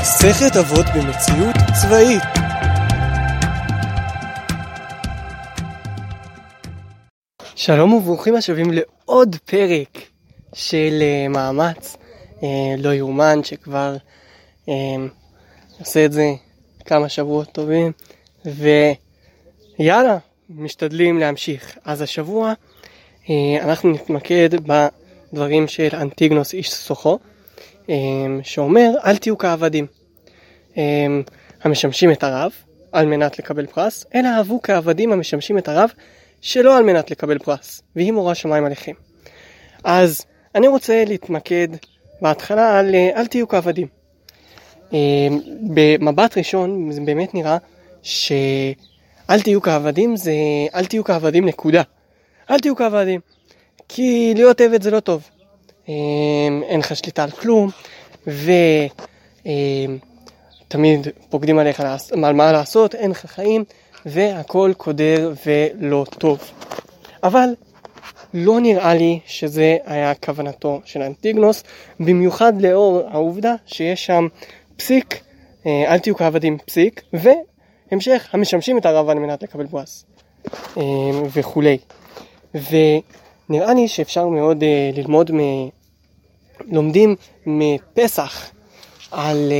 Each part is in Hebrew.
מסכת אבות במציאות צבאית. שלום וברוכים השבים לעוד פרק של uh, מאמץ uh, לא יאומן שכבר uh, עושה את זה כמה שבועות טובים ויאללה משתדלים להמשיך. אז השבוע uh, אנחנו נתמקד בדברים של אנטיגנוס איש סוחו שאומר אל תהיו כעבדים uh, המשמשים את הרב על מנת לקבל פרס אלא אהבו כעבדים המשמשים את הרב שלא על מנת לקבל פרס, והיא מורה שמיים עליכם. אז אני רוצה להתמקד בהתחלה על אל תהיו כעבדים. במבט ראשון זה באמת נראה שאל תהיו כעבדים זה אל תהיו כעבדים נקודה. אל תהיו כעבדים. כי להיות עבד זה לא טוב. אין לך שליטה על כלום, ותמיד פוקדים עליך על מה לעשות, אין לך חיים. והכל קודר ולא טוב. אבל לא נראה לי שזה היה כוונתו של אנטיגנוס, במיוחד לאור העובדה שיש שם פסיק, אה, אל תהיו כעבדים פסיק, והמשך המשמשים את הרב על מנת לקבל פרס אה, וכולי. ונראה לי שאפשר מאוד אה, ללמוד, מ... לומדים מפסח על,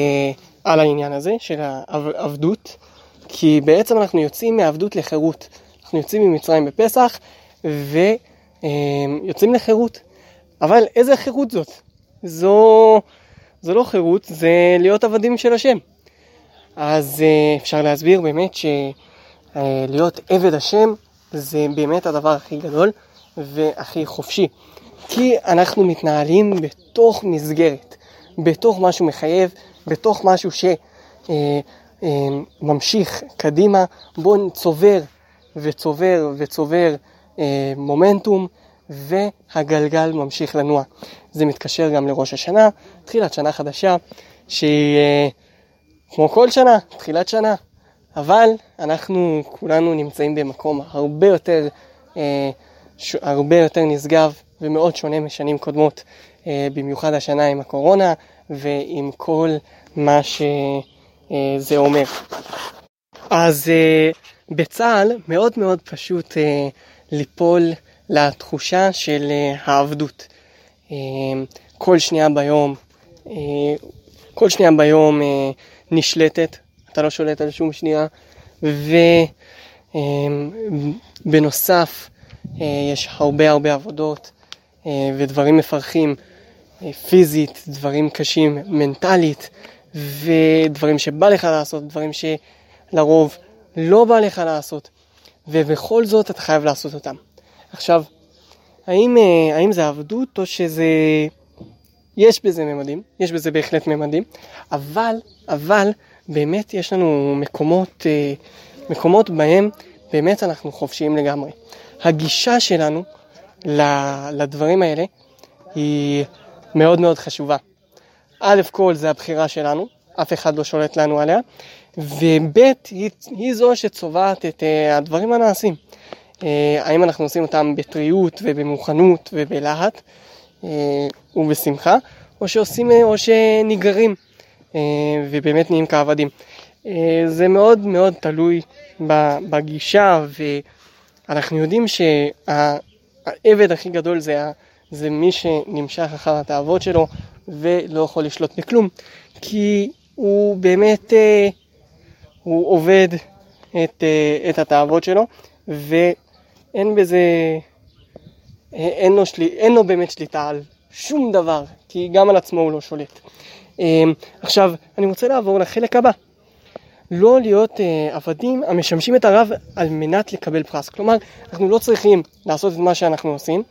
על העניין הזה של העבדות. כי בעצם אנחנו יוצאים מעבדות לחירות. אנחנו יוצאים ממצרים בפסח ויוצאים לחירות. אבל איזה חירות זאת? זו, זו לא חירות, זה להיות עבדים של השם. אז אה, אפשר להסביר באמת שלהיות עבד השם זה באמת הדבר הכי גדול והכי חופשי. כי אנחנו מתנהלים בתוך מסגרת, בתוך משהו מחייב, בתוך משהו ש... אה, אה, קדימה, בוא צובר וצובר וצובר אה, מומנטום והגלגל ממשיך לנוע. זה מתקשר גם לראש השנה, תחילת שנה חדשה, שהיא אה, כמו כל שנה, תחילת שנה, אבל אנחנו כולנו נמצאים במקום הרבה יותר, הרבה יותר נשגב ומאוד שונה משנים קודמות, במיוחד השנה עם הקורונה ועם כל מה ש... אה, אומר. אז אה, בצה"ל מאוד מאוד פשוט אה, ליפול לתחושה של העבדות. כל שנייה ביום, כל שנייה ביום נשלטת, אתה לא שולט על שום שנייה, ובנוסף יש הרבה הרבה עבודות ודברים מפרכים פיזית, דברים קשים מנטלית, ודברים שבא לך לעשות, דברים שלרוב לא בא לך לעשות, ובכל זאת אתה חייב לעשות אותם. עכשיו, האם, אה, האם זה עבדות או שזה... יש בזה ממדים, יש בזה בהחלט ממדים, אבל, אבל באמת יש לנו מקומות, אה, מקומות בהם באמת אנחנו חופשיים לגמרי. הגישה שלנו לדברים האלה היא מאוד מאוד חשובה. א' כל זה הבחירה שלנו, אף אחד לא שולט לנו עליה, וב' היא, היא זו שצובעת את uh, הדברים הנעשים. Uh, האם אנחנו עושים אותם בטריות ובמוכנות ובלהט uh, ובשמחה, או שעושים, או שנגררים uh, ובאמת נהיים כעבדים. זה מאוד מאוד תלוי בגישה, ואנחנו יודעים שהעבד הכי גדול זה, זה מי שנמשך אחר התאוות שלו, ולא יכול לשלוט בכלום, כי הוא באמת, אה, הוא עובד את, אה, את התאוות שלו, ואין בזה, אין לו, שלי, אין לו באמת שליטה על שום דבר, כי גם על עצמו הוא לא שולט. אה, עכשיו, אני רוצה לעבור לחלק הבא. לא להיות אה, עבדים המשמשים את הרב על מנת לקבל פרס. כלומר, אנחנו לא צריכים לעשות את מה שאנחנו עושים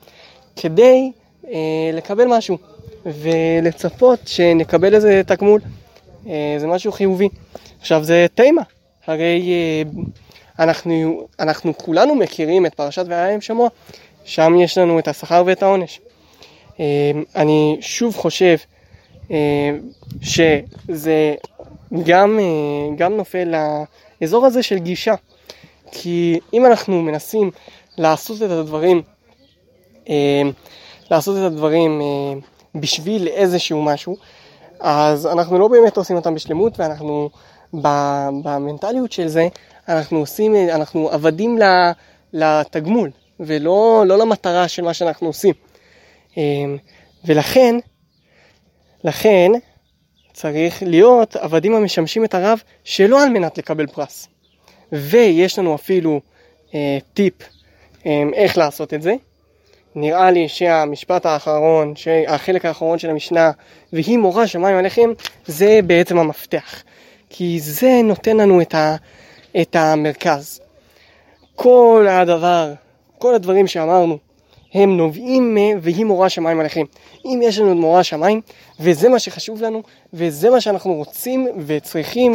כדי אה, לקבל משהו. ולצפות שנקבל איזה תגמול. אה, זה משהו חיובי. עכשיו זה תימה, הרי אה, אנחנו, אנחנו כולנו מכירים את פרשת והיה עם שמוע, שם יש לנו את השכר ואת העונש. אה, אני שוב חושב שזה גם, גם נופל לאזור הזה של גישה, כי אם אנחנו מנסים לעשות את הדברים, לעשות את הדברים בשביל איזשהו משהו, אז אנחנו לא באמת עושים אותם בשלמות, ואנחנו במנטליות של זה, אנחנו עושים, אנחנו עבדים לתגמול, ולא לא למטרה של מה שאנחנו עושים. ולכן, לכן צריך להיות עבדים המשמשים את הרב שלא על מנת לקבל פרס. ויש לנו אפילו אה, טיפ אה, איך לעשות את זה. נראה לי שהמשפט האחרון, החלק האחרון של המשנה, והיא מורה שמיים עליכם, זה בעצם המפתח. כי זה נותן לנו את, ה, את המרכז. כל הדבר, כל הדברים שאמרנו, הם נובעים מ... והיא מורה שמיים עליכם. אם יש לנו את מורה שמיים, וזה מה שחשוב לנו, וזה מה שאנחנו רוצים וצריכים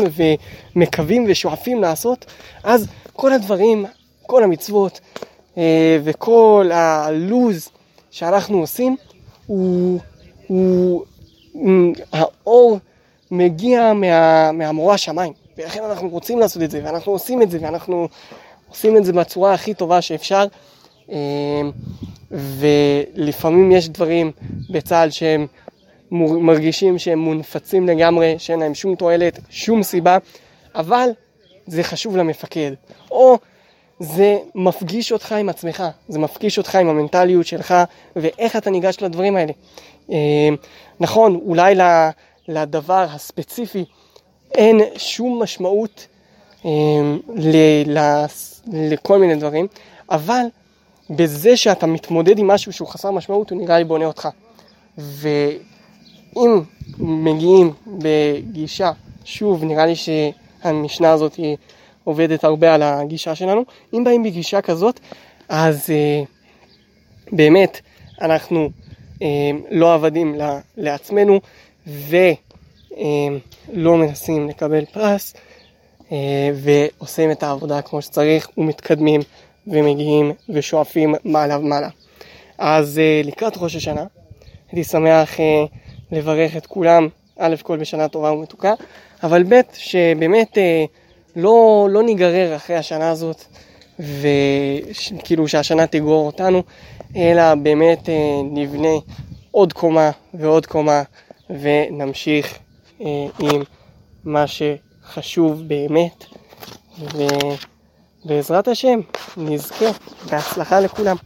ומקווים ושואפים לעשות, אז כל הדברים, כל המצוות אה, וכל הלוז שאנחנו עושים, הוא, הוא, האור מגיע מה, מהמורה שמיים. ולכן אנחנו רוצים לעשות את זה, ואנחנו עושים את זה, ואנחנו עושים את זה בצורה הכי טובה שאפשר. ולפעמים יש דברים בצה"ל שהם מרגישים שהם מונפצים לגמרי, שאין להם שום תועלת, שום סיבה, אבל זה חשוב למפקד. או זה מפגיש אותך עם עצמך, זה מפגיש אותך עם המנטליות שלך ואיך אתה ניגש לדברים האלה. אה, נכון, אולי לדבר הספציפי אין שום משמעות אה, לכל מיני דברים, אבל בזה שאתה מתמודד עם משהו שהוא חסר משמעות, הוא נראה לי בונה אותך. ואם מגיעים בגישה, שוב, נראה לי שהמשנה הזאת עובדת הרבה על הגישה שלנו, אם באים בגישה כזאת, אז uh, באמת אנחנו uh, לא עבדים לעצמנו ולא uh, מנסים לקבל פרס uh, ועושים את העבודה כמו שצריך ומתקדמים. ומגיעים ושואפים מעלה ומעלה. אז uh, לקראת ראש השנה, הייתי שמח uh, לברך את כולם, א' כל בשנה טובה ומתוקה, אבל ב' שבאמת uh, לא, לא ניגרר אחרי השנה הזאת, וכאילו שהשנה תגרור אותנו, אלא באמת נבנה עוד קומה ועוד קומה ונמשיך עם מה שחשוב באמת. ו... בעזרת השם, נזכה. בהצלחה לכולם.